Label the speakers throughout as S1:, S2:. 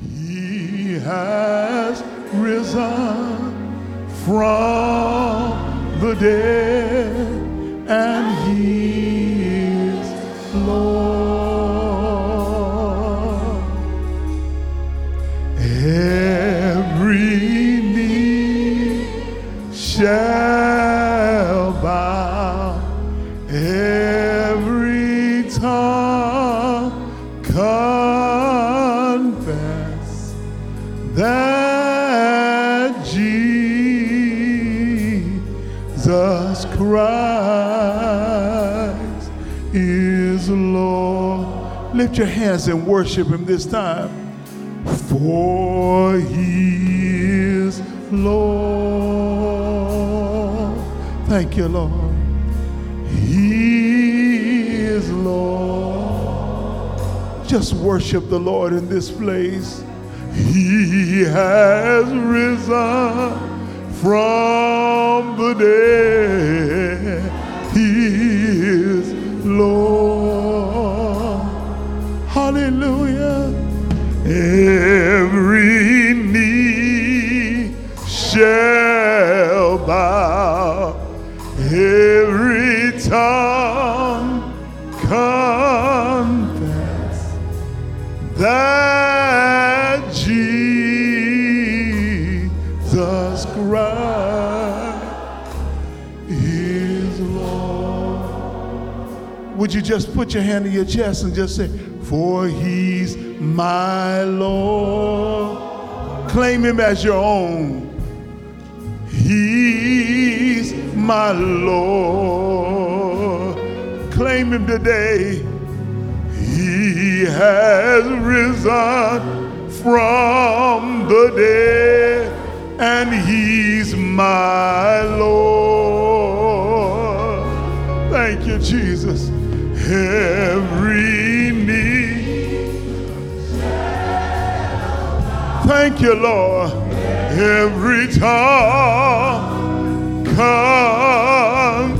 S1: He has risen from the dead and he Lift your hands and worship Him this time. For He is Lord. Thank you, Lord. He is Lord. Just worship the Lord in this place. He has risen from the dead. Hallelujah. Every knee shall bow, every tongue confess that Jesus Christ is Lord. Would you just put your hand on your chest and just say, For he's my Lord? Claim him as your own. He's my Lord. Claim him today. He has risen from the dead, and he's my Lord. Thank you, Jesus. Every knee. Thank you, Lord. Every tongue confess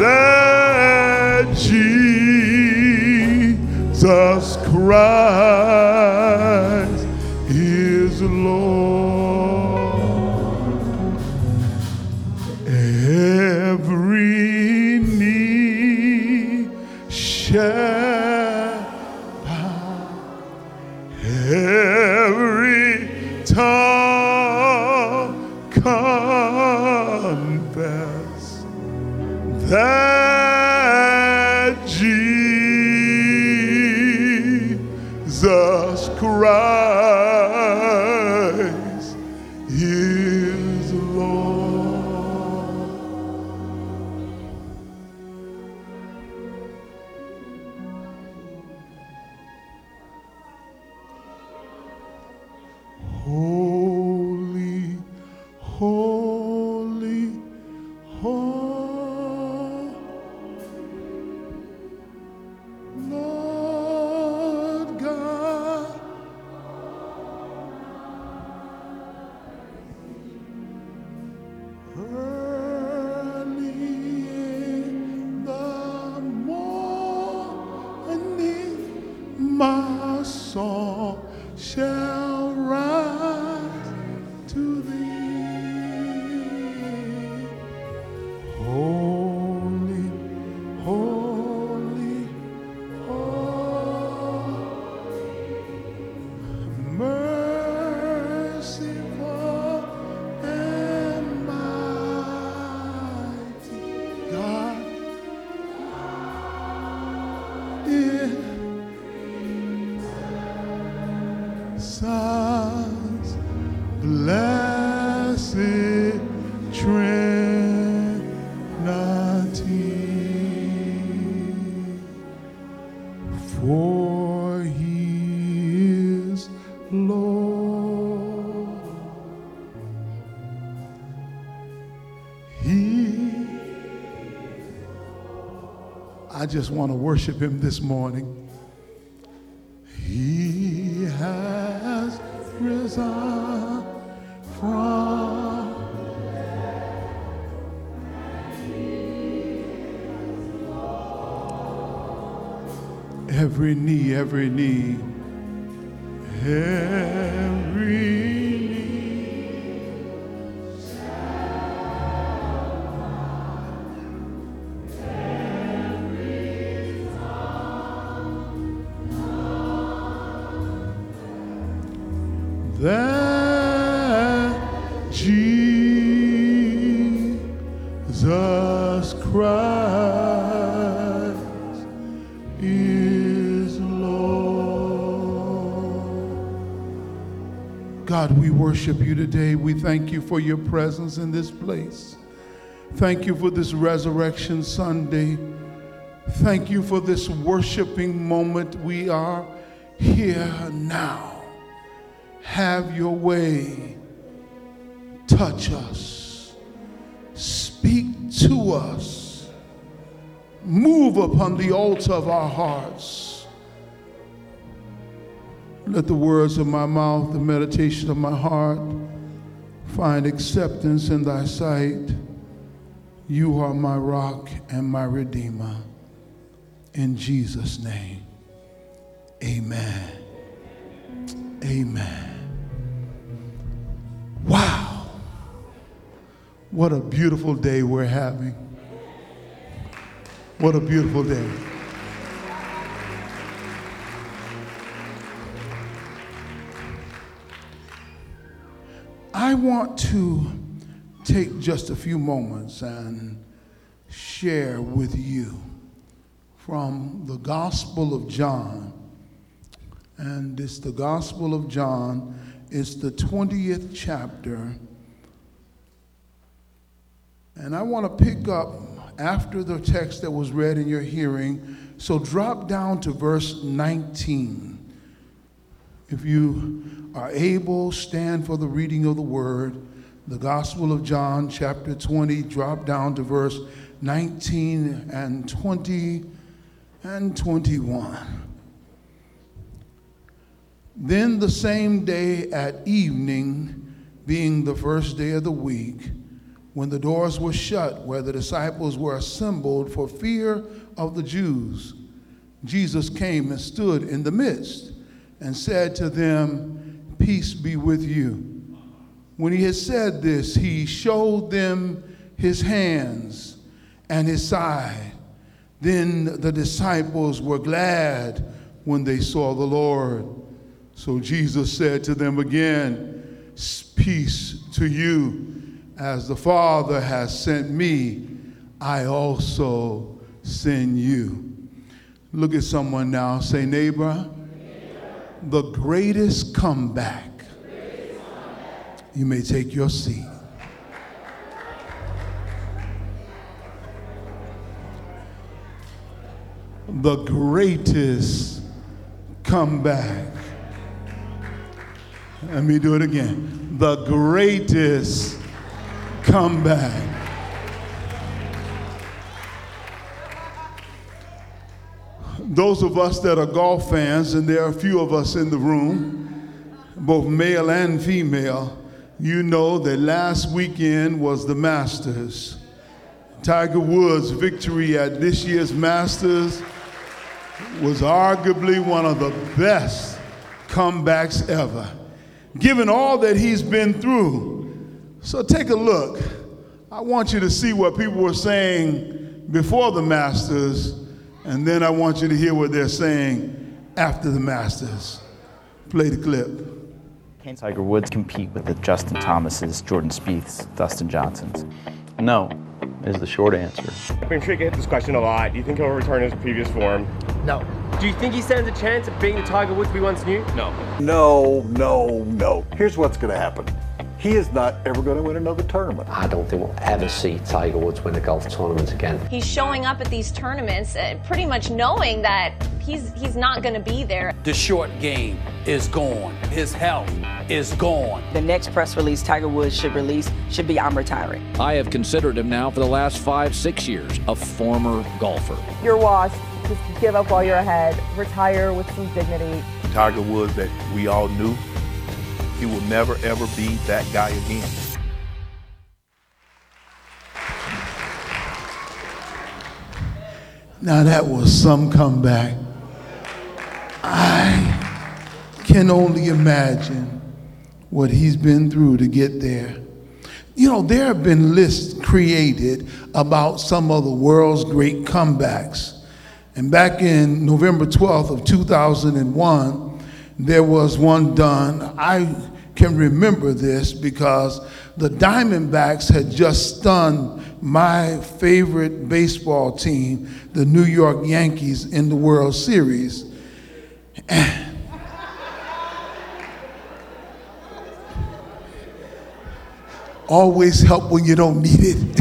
S1: that Jesus Christ is Lord. Blessed Trinity. For he is Lord. He. I just want to worship him this morning. Every knee, every that Jesus Christ God, we worship you today. We thank you for your presence in this place. Thank you for this Resurrection Sunday. Thank you for this worshiping moment. We are here now. Have your way. Touch us. Speak to us. Move upon the altar of our hearts. Let the words of my mouth, the meditation of my heart find acceptance in thy sight. You are my rock and my redeemer. In Jesus' name, amen. Amen. Wow. What a beautiful day we're having. What a beautiful day. Want to take just a few moments and share with you from the Gospel of John. And it's the Gospel of John, it's the 20th chapter. And I want to pick up after the text that was read in your hearing. So drop down to verse 19. If you are able, stand for the reading of the word. The Gospel of John, chapter 20, drop down to verse 19 and 20 and 21. Then the same day at evening, being the first day of the week, when the doors were shut where the disciples were assembled for fear of the Jews, Jesus came and stood in the midst and said to them, Peace be with you. When he had said this, he showed them his hands and his side. Then the disciples were glad when they saw the Lord. So Jesus said to them again, Peace to you. As the Father has sent me, I also send you. Look at someone now. Say, neighbor, the greatest comeback. You may take your seat. The greatest comeback. Let me do it again. The greatest comeback. Those of us that are golf fans, and there are a few of us in the room, both male and female, you know that last weekend was the Masters. Tiger Woods' victory at this year's Masters was arguably one of the best comebacks ever given all that he's been through. So take a look. I want you to see what people were saying before the Masters, and then I want you to hear what they're saying after the Masters. Play the clip.
S2: Can Tiger Woods compete with the Justin Thomases, Jordan Spieths, Dustin Johnsons? No, is the short answer.
S3: I've been trying to get this question a lot. Do you think he'll return his previous form?
S4: No.
S5: Do you think he stands a chance of being the Tiger Woods we once knew?
S3: No.
S6: No, no, no. Here's what's going to happen. He is not ever going to win another tournament.
S4: I don't think we'll ever see Tiger Woods win a golf tournament again.
S7: He's showing up at these tournaments uh, pretty much knowing that he's he's not going to be there.
S8: The short game is gone. His health is gone.
S9: The next press release Tiger Woods should release should be I'm retiring.
S10: I have considered him now for the last five, six years a former golfer.
S11: You're washed. Just give up while you're ahead. Retire with some dignity.
S12: Tiger Woods that we all knew, he will never ever be that guy again.
S1: Now that was some comeback. I can only imagine what he's been through to get there. You know, there have been lists created about some of the world's great comebacks. And back in November 12th of 2001, there was one done. I can remember this because the Diamondbacks had just stunned my favorite baseball team, the New York Yankees, in the World Series. Always help when you don't need it.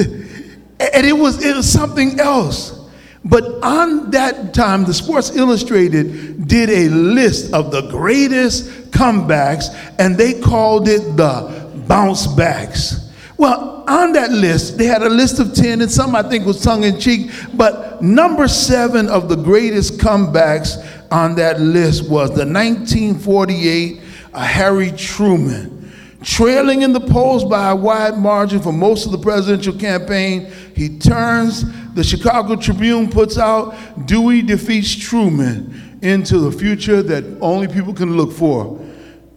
S1: and it was, it was something else. But on that time, the Sports Illustrated did a list of the greatest comebacks, and they called it the bounce backs. Well, on that list, they had a list of 10, and some I think was tongue in cheek, but number seven of the greatest comebacks on that list was the 1948 uh, Harry Truman. Trailing in the polls by a wide margin for most of the presidential campaign, he turns, the Chicago Tribune puts out, Dewey defeats Truman into the future that only people can look for.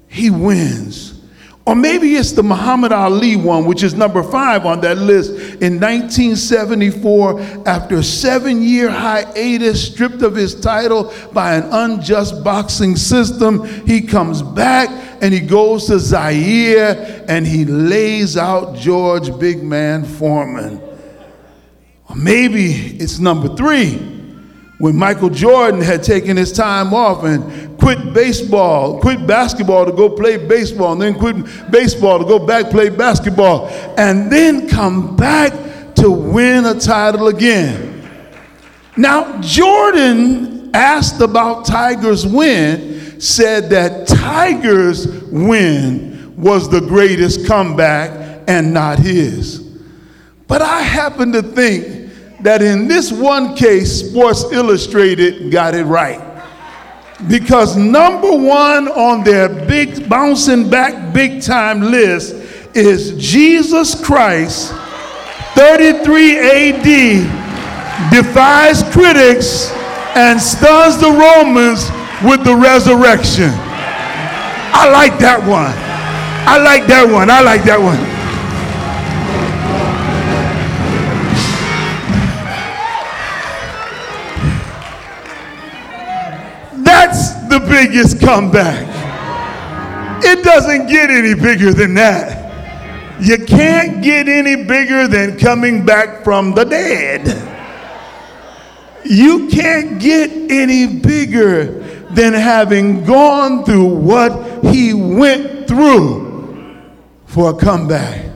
S1: He wins. Or maybe it's the Muhammad Ali one, which is number five on that list. In 1974, after a seven year hiatus, stripped of his title by an unjust boxing system, he comes back and he goes to Zaire and he lays out George Big Man Foreman. Or maybe it's number three when Michael Jordan had taken his time off and quit baseball, quit basketball to go play baseball, and then quit baseball to go back play basketball, and then come back to win a title again. Now, Jordan asked about Tiger's win, said that Tiger's win was the greatest comeback and not his. But I happen to think that in this one case, Sports Illustrated got it right. Because number one on their big bouncing back big time list is Jesus Christ, 33 AD, defies critics and stuns the Romans with the resurrection. I like that one. I like that one. I like that one. Biggest comeback. It doesn't get any bigger than that. You can't get any bigger than coming back from the dead. You can't get any bigger than having gone through what he went through for a comeback.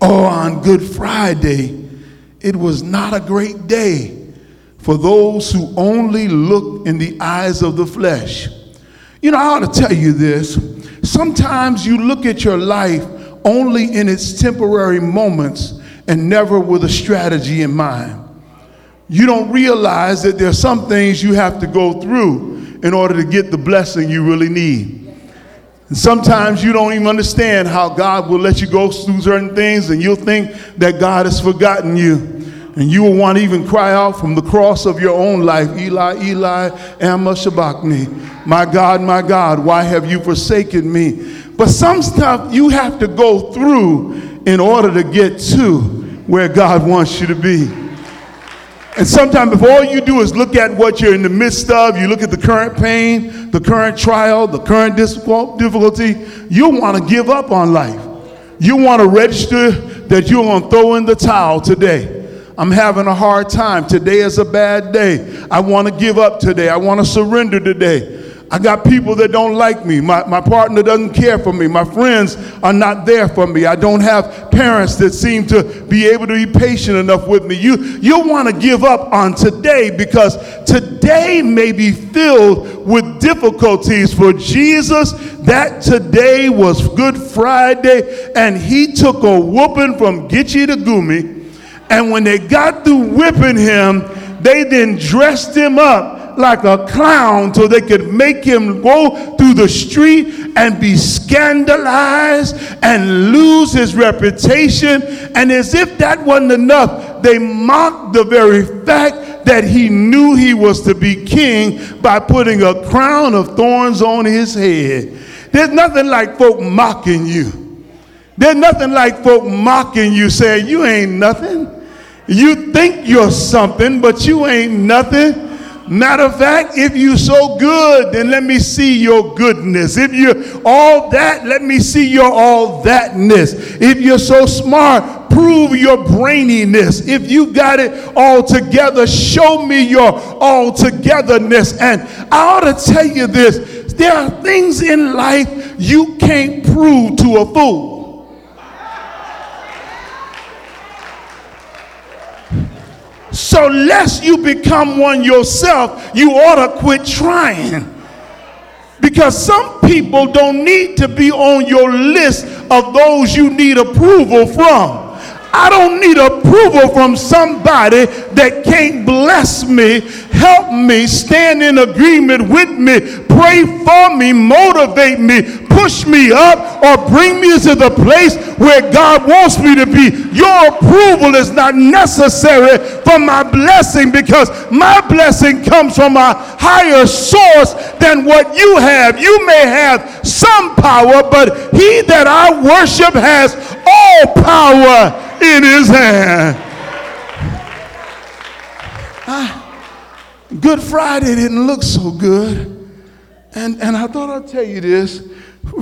S1: Oh, on Good Friday, it was not a great day for those who only look in the eyes of the flesh. You know, I ought to tell you this. Sometimes you look at your life only in its temporary moments and never with a strategy in mind. You don't realize that there are some things you have to go through in order to get the blessing you really need. And sometimes you don't even understand how God will let you go through certain things, and you'll think that God has forgotten you. And you will want to even cry out from the cross of your own life, Eli, Eli, lama sabachthani. My God, my God, why have you forsaken me? But some stuff you have to go through in order to get to where God wants you to be. And sometimes, if all you do is look at what you're in the midst of, you look at the current pain, the current trial, the current difficulty, you'll want to give up on life. You want to register that you're going to throw in the towel today. I'm having a hard time. Today is a bad day. I want to give up today. I want to surrender today. I got people that don't like me. My, my partner doesn't care for me. My friends are not there for me. I don't have parents that seem to be able to be patient enough with me. You, you'll want to give up on today because today may be filled with difficulties for Jesus. That today was Good Friday, and he took a whooping from Gitche to Gumi and when they got through whipping him, they then dressed him up like a clown so they could make him go through the street and be scandalized and lose his reputation. And as if that wasn't enough, they mocked the very fact that he knew he was to be king by putting a crown of thorns on his head. There's nothing like folk mocking you. There's nothing like folk mocking you, saying, You ain't nothing. You think you're something, but you ain't nothing. Matter of fact, if you so good, then let me see your goodness. If you're all that, let me see your all thatness. If you're so smart, prove your braininess. If you got it all together, show me your all togetherness. And I ought to tell you this there are things in life you can't prove to a fool. So, lest you become one yourself, you ought to quit trying. Because some people don't need to be on your list of those you need approval from. I don't need approval from somebody that can't bless me, help me, stand in agreement with me, pray for me, motivate me, push me up, or bring me to the place where God wants me to be. Your approval is not necessary for my blessing because my blessing comes from a higher source than what you have. You may have some power, but he that I worship has all power in his hand. Ah, good Friday didn't look so good. And, and I thought I'd tell you this.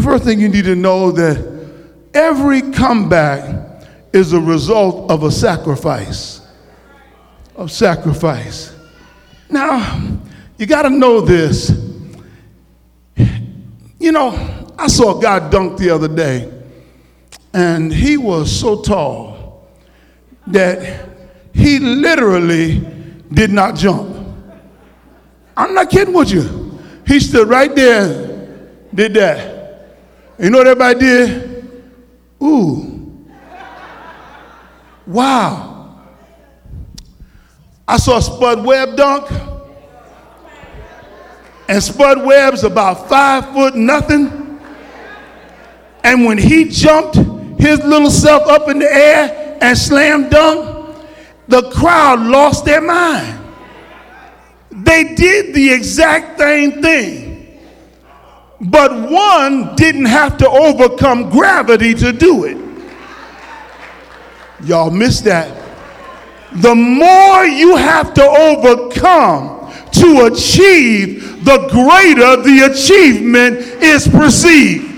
S1: First thing you need to know that every comeback is a result of a sacrifice. Of sacrifice. Now, you got to know this. You know, I saw a guy dunk the other day, and he was so tall that he literally did not jump. I'm not kidding with you. He stood right there, did that. You know what everybody did? Ooh. Wow. I saw Spud Webb dunk. And Spud Webb's about five foot nothing. And when he jumped his little self up in the air, and slam dunk, the crowd lost their mind. They did the exact same thing, but one didn't have to overcome gravity to do it. Y'all missed that. The more you have to overcome to achieve, the greater the achievement is perceived.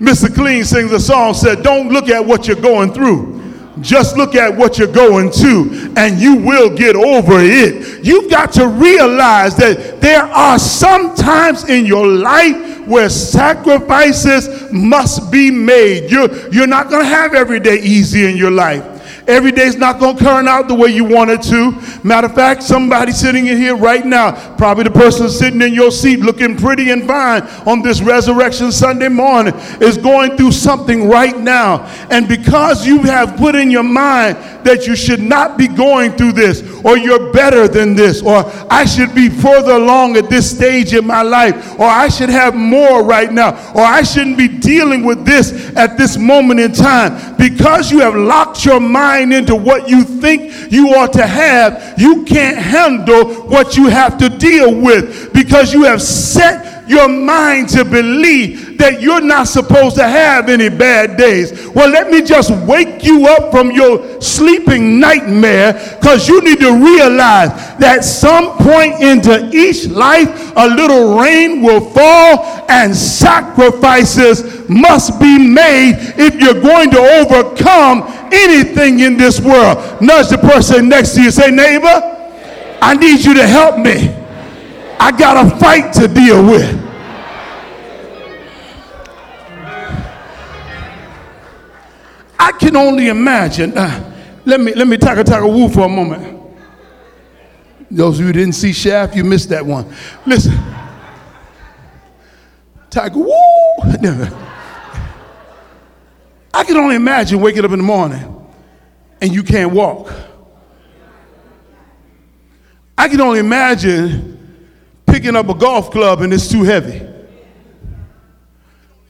S1: Mr. Clean sings a song said, Don't look at what you're going through. Just look at what you're going to, and you will get over it. You've got to realize that there are some times in your life where sacrifices must be made. You're, you're not going to have every day easy in your life. Every day's not going to turn out the way you want it to. Matter of fact, somebody sitting in here right now, probably the person sitting in your seat looking pretty and fine on this Resurrection Sunday morning, is going through something right now. And because you have put in your mind that you should not be going through this, or you're better than this, or I should be further along at this stage in my life, or I should have more right now, or I shouldn't be dealing with this at this moment in time, because you have locked your mind mind into what you think you ought to have, you can't handle what you have to deal with because you have set your mind to believe that you're not supposed to have any bad days. Well, let me just wake you up from your sleeping nightmare because you need to realize that some point into each life, a little rain will fall and sacrifices must be made if you're going to overcome anything in this world. Nudge the person next to you. Say, neighbor, I need you to help me. I got a fight to deal with. I can only imagine. Uh, let me let me talk a woo for a moment. Those of you didn't see Shaft, you missed that one. Listen. Tiger, woo! I can only imagine waking up in the morning and you can't walk. I can only imagine picking up a golf club and it's too heavy.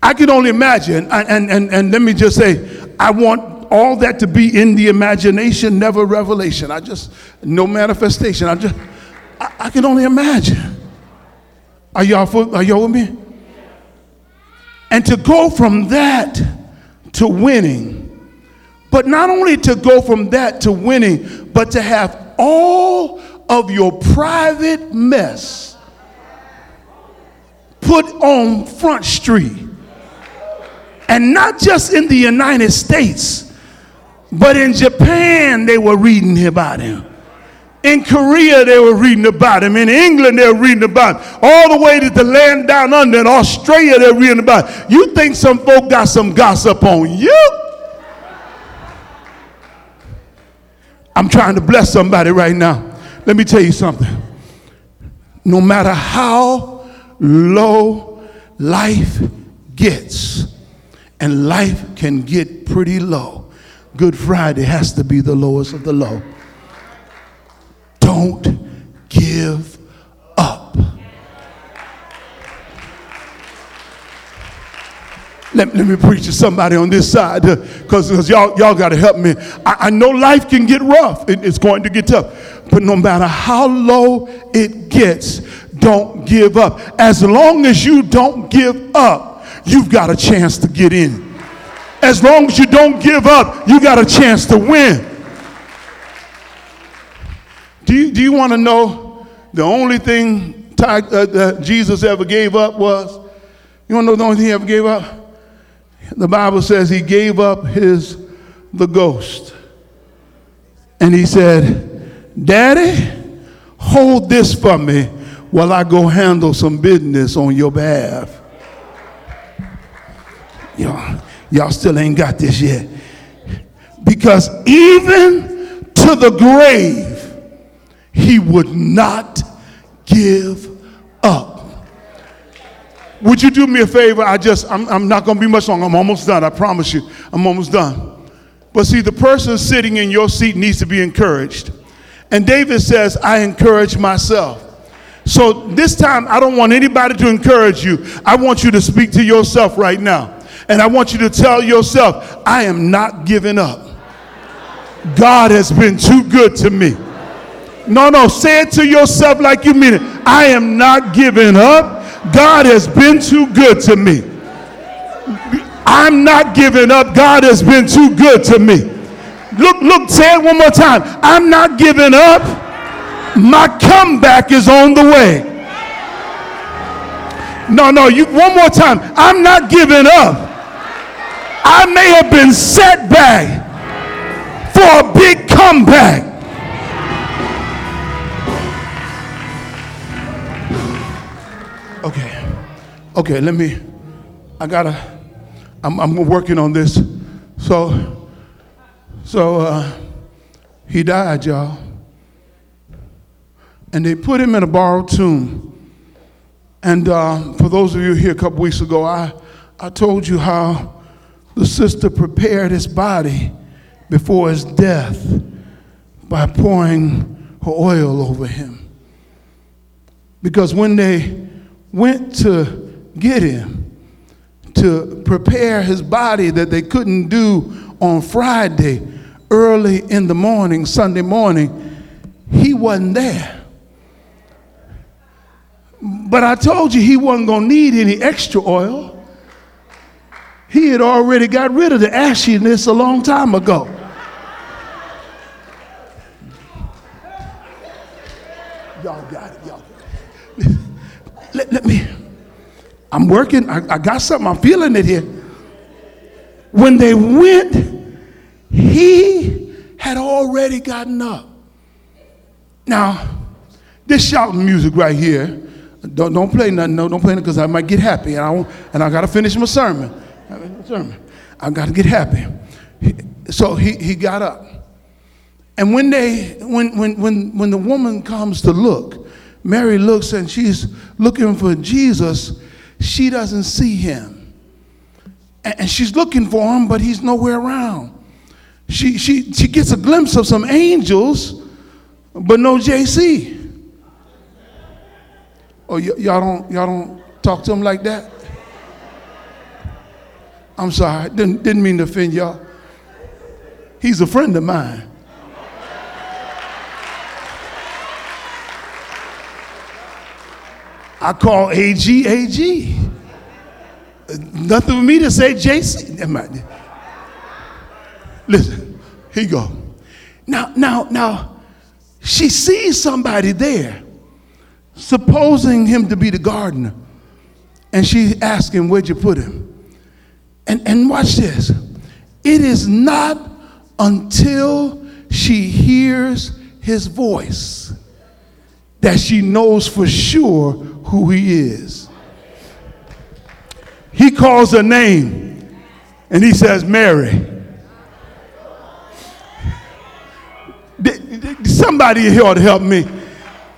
S1: I can only imagine, and, and, and let me just say, I want all that to be in the imagination, never revelation. I just, no manifestation. I just, I, I can only imagine. Are y'all, are y'all with me? And to go from that to winning, but not only to go from that to winning, but to have all of your private mess put on Front Street. And not just in the United States, but in Japan, they were reading about him. In Korea, they were reading about him. In England, they were reading about him. All the way to the land down under in Australia, they're reading about him. You think some folk got some gossip on you? I'm trying to bless somebody right now. Let me tell you something. No matter how low life gets, and life can get pretty low, Good Friday has to be the lowest of the low. Don't give up. Let, let me preach to somebody on this side because y'all, y'all got to help me. I, I, know life can get rough, it, it's going to get tough. But no matter how low it gets, don't give up. As long as you don't give up, you've got a chance to get in. As long as you don't give up, you got a chance to win. Do you, do you want to know the only thing uh, that Jesus ever gave up was? You want to know the only thing he ever gave up? The Bible says he gave up his the ghost. And he said, Daddy, hold this for me while I go handle some business on your behalf. Y'all, y'all still ain't got this yet. Because even to the grave, he would not give up. Would you do me a favor? I just, I'm, I'm not going to be much longer. I'm almost done. I promise you. I'm almost done. But see, the person sitting in your seat needs to be encouraged. And David says, I encourage myself. So this time, I don't want anybody to encourage you. I want you to speak to yourself right now. And I want you to tell yourself, I am not giving up. God has been too good to me. No, no, say it to yourself like you mean it. I am not giving up. God has been too good to me. I'm not giving up. God has been too good to me. Look, look, say it one more time. I'm not giving up. My comeback is on the way. No, no, you one more time. I'm not giving up. I may have been set back for a big comeback. Okay. Okay, let me, I gotta, I'm, I'm working on this. So, so uh, he died, y'all. And they put him in a borrowed tomb. And uh, for those of you here a couple weeks ago, I, I told you how the sister prepared his body before his death by pouring her oil over him. Because when they went to get him to prepare his body that they couldn't do on Friday early in the morning, Sunday morning, he wasn't there. But I told you he wasn't going to need any extra oil. He had already got rid of the ashiness a long time ago. Y'all got it, y'all let, let me, I'm working, I, I got something, I'm feeling it here. When they went, he had already gotten up. Now, this shouting music right here, don't, don't play nothing, no, don't play nothing because I might get happy and I, and I got to finish my sermon. I mean, sermon. I got to get happy. So he, he got up. And when they, when, when, when, when the woman comes to look, Mary looks and she's looking for Jesus. She doesn't see him. And she's looking for him, but he's nowhere around. She, she, she gets a glimpse of some angels, but no JC. Oh, y- y'all don't y'all don't talk to him like that? I'm sorry, didn't, didn't mean to offend y'all. He's a friend of mine. I call AG AG. Nothing for me to say JC. Listen, here you go. Now, now, now, she sees somebody there, supposing him to be the gardener. And she asks him, Where'd you put him? And, and watch this. It is not until she hears his voice that she knows for sure who he is. He calls her name and he says, Mary. Somebody here ought to help me.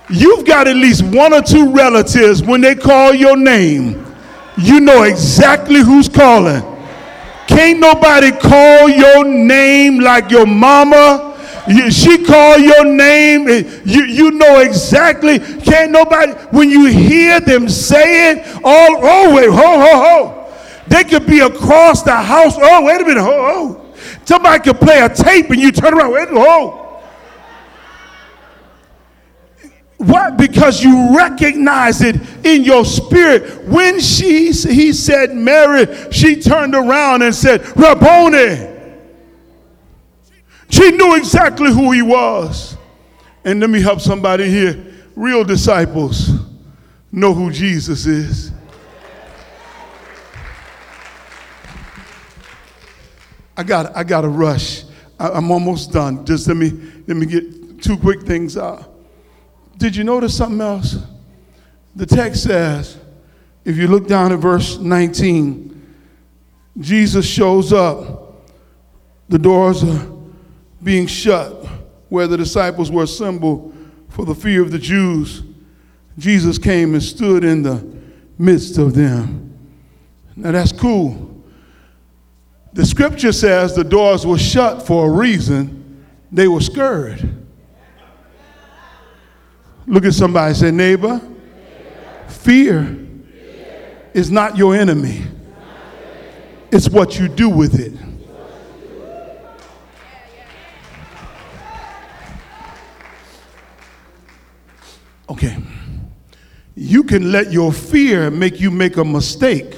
S1: You've got at least one or two relatives when they call your name, you know exactly who's calling. Can't nobody call your name like your mama. You, she call your name. Eh, you, you know exactly. Can't nobody, when you hear them say it, all, oh, wait, ho, ho, ho. They could be across the house. Oh, wait a minute, ho, ho. Somebody could play a tape and you turn around, wait, ho. What? Because you recognize it in your spirit. When she he said Mary, she turned around and said, Rabboni. She knew exactly who he was. And let me help somebody here. Real disciples know who Jesus is. I got I got to rush. I, am almost done. Just let me let me get two quick things out. Did you notice something else? The text says, if you look down at verse 19, Jesus shows up. The doors are being shut where the disciples were assembled for the fear of the Jews. Jesus came and stood in the midst of them. Now that's cool. The scripture says the doors were shut for a reason. They were scared. Look at somebody say, neighbor, fear is not your enemy, it's what you do with it. Okay. You can let your fear make you make a mistake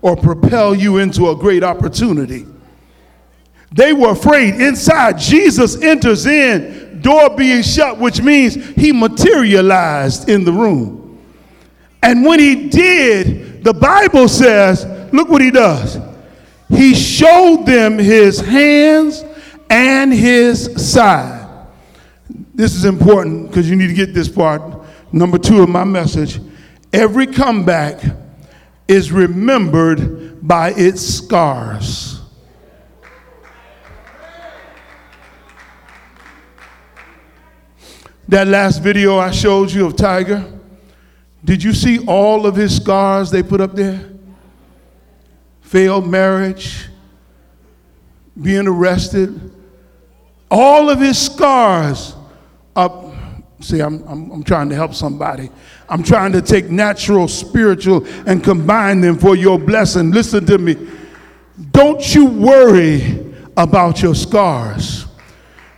S1: or propel you into a great opportunity. They were afraid. Inside, Jesus enters in door being shut, which means he materialized in the room. And when he did, the Bible says, look what he does. He showed them his hands and his side. This is important because you need to get this part. Number two of my message. Every comeback is remembered by its scars. That last video I showed you of Tiger, did you see all of his scars they put up there? Failed marriage, being arrested, all of his scars up. See, I'm, I'm, I'm trying to help somebody. I'm trying to take natural, spiritual, and combine them for your blessing. Listen to me. Don't you worry about your scars.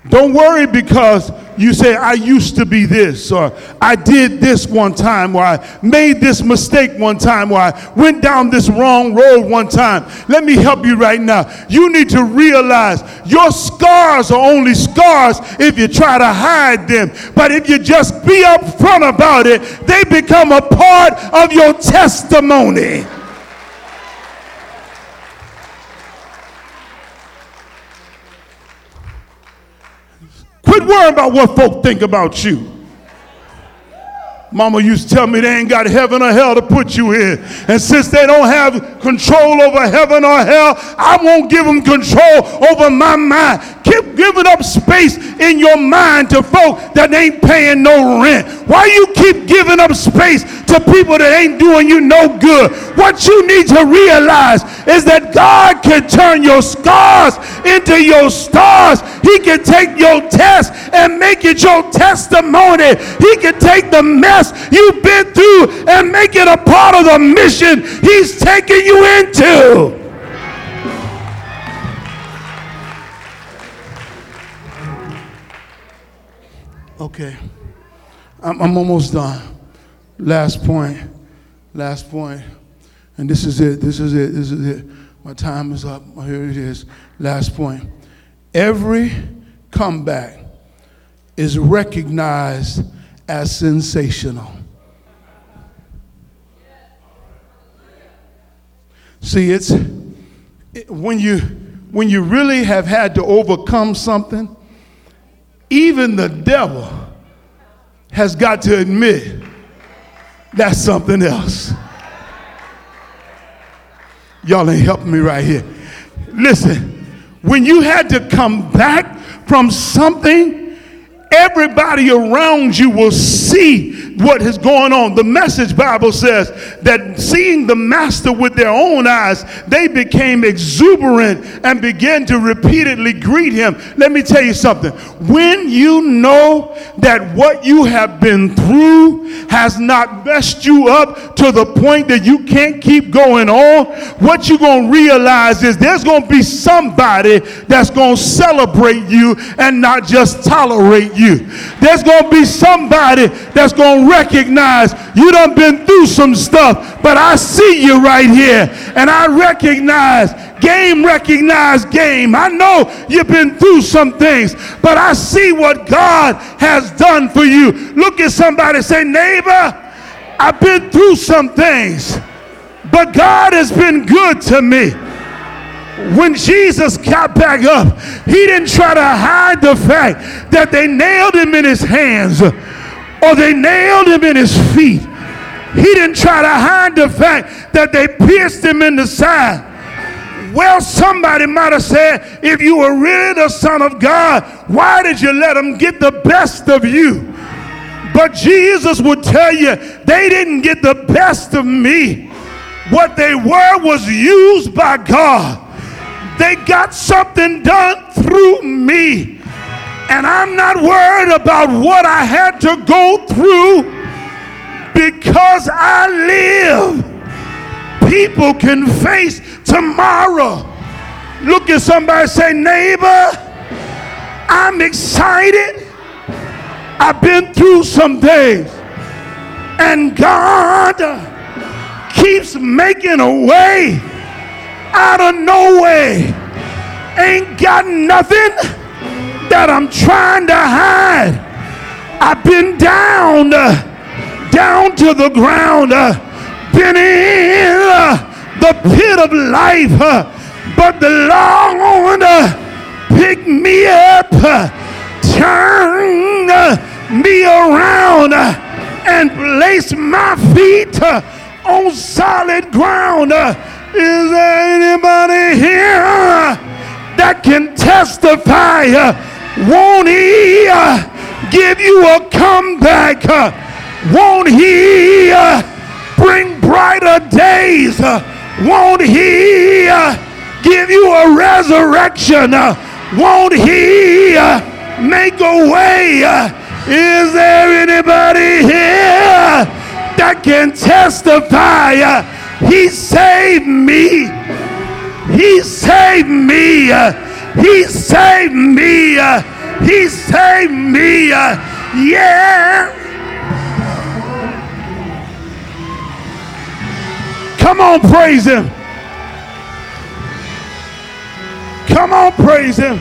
S1: Don't worry because you say, I used to be this, or I did this one time, or I made this mistake one time, or I went down this wrong road one time. Let me help you right now. You need to realize your scars are only scars if you try to hide them. But if you just be upfront about it, they become a part of your testimony. Quit worrying about what folk think about you. Mama used to tell me they ain't got heaven or hell to put you in. And since they don't have control over heaven or hell, I won't give them control over my mind. Keep giving up space in your mind to folk that ain't paying no rent. Why you keep giving up space to people that ain't doing you no good? What you need to realize is that God can turn your scars into your stars. He can take your test and make it your testimony. He can take the mess you've been through and make it a part of the mission He's taking you into. Okay. I'm, I'm almost done. Last point. Last point. And this is it. This is it. This is it. My time is up. Oh, here it is. Last point. Every comeback is recognized as sensational. See, it's it, when you when you really have had to overcome something, even the devil has got to admit that's something else. Y'all ain't helping me right here. Listen, when you had to come back from something everybody around you will see what is going on. The message Bible says that seeing the master with their own eyes, they became exuberant and began to repeatedly greet him. Let me tell you something. When you know that what you have been through has not messed you up to the point that you can't keep going on, what you're going to realize is there's going to be somebody that's going to celebrate you and not just tolerate you. There's going to be somebody that's going to recognize you done been through some stuff, but I see you right here and I recognize game recognize game. I know you've been through some things, but I see what God has done for you. Look at somebody say, neighbor, I've been through some things, but God has been good to me when Jesus got back up, he didn't try to hide the fact that they nailed him in his hands or they nailed him in his feet. He didn't try to hide the fact that they pierced him in the side. Well, somebody might have said, if you were really the Son of God, why did you let them get the best of you? But Jesus would tell you, they didn't get the best of me. What they were was used by God. They got something done through me. And I'm not worried about what I had to go through because I live. People can face tomorrow. Look at somebody say, neighbor, I'm excited. I've been through some things. And God keeps making a way out of nowhere. Ain't got nothing that I'm trying to hide. I've been down, uh, down to the ground, uh, been in uh, the pit of life, uh, but the Lord uh, picked me up, uh, turned me around, and placed my feet on solid ground. Is there anybody here that can testify? Won't he give you a comeback? Won't he bring brighter days? Won't he give you a resurrection? Won't he make a way? Is there anybody here that can testify? He saved me. He saved me. He saved me. He saved me. Yeah. Come on, praise him. Come on, praise him.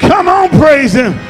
S1: Come on, praise him.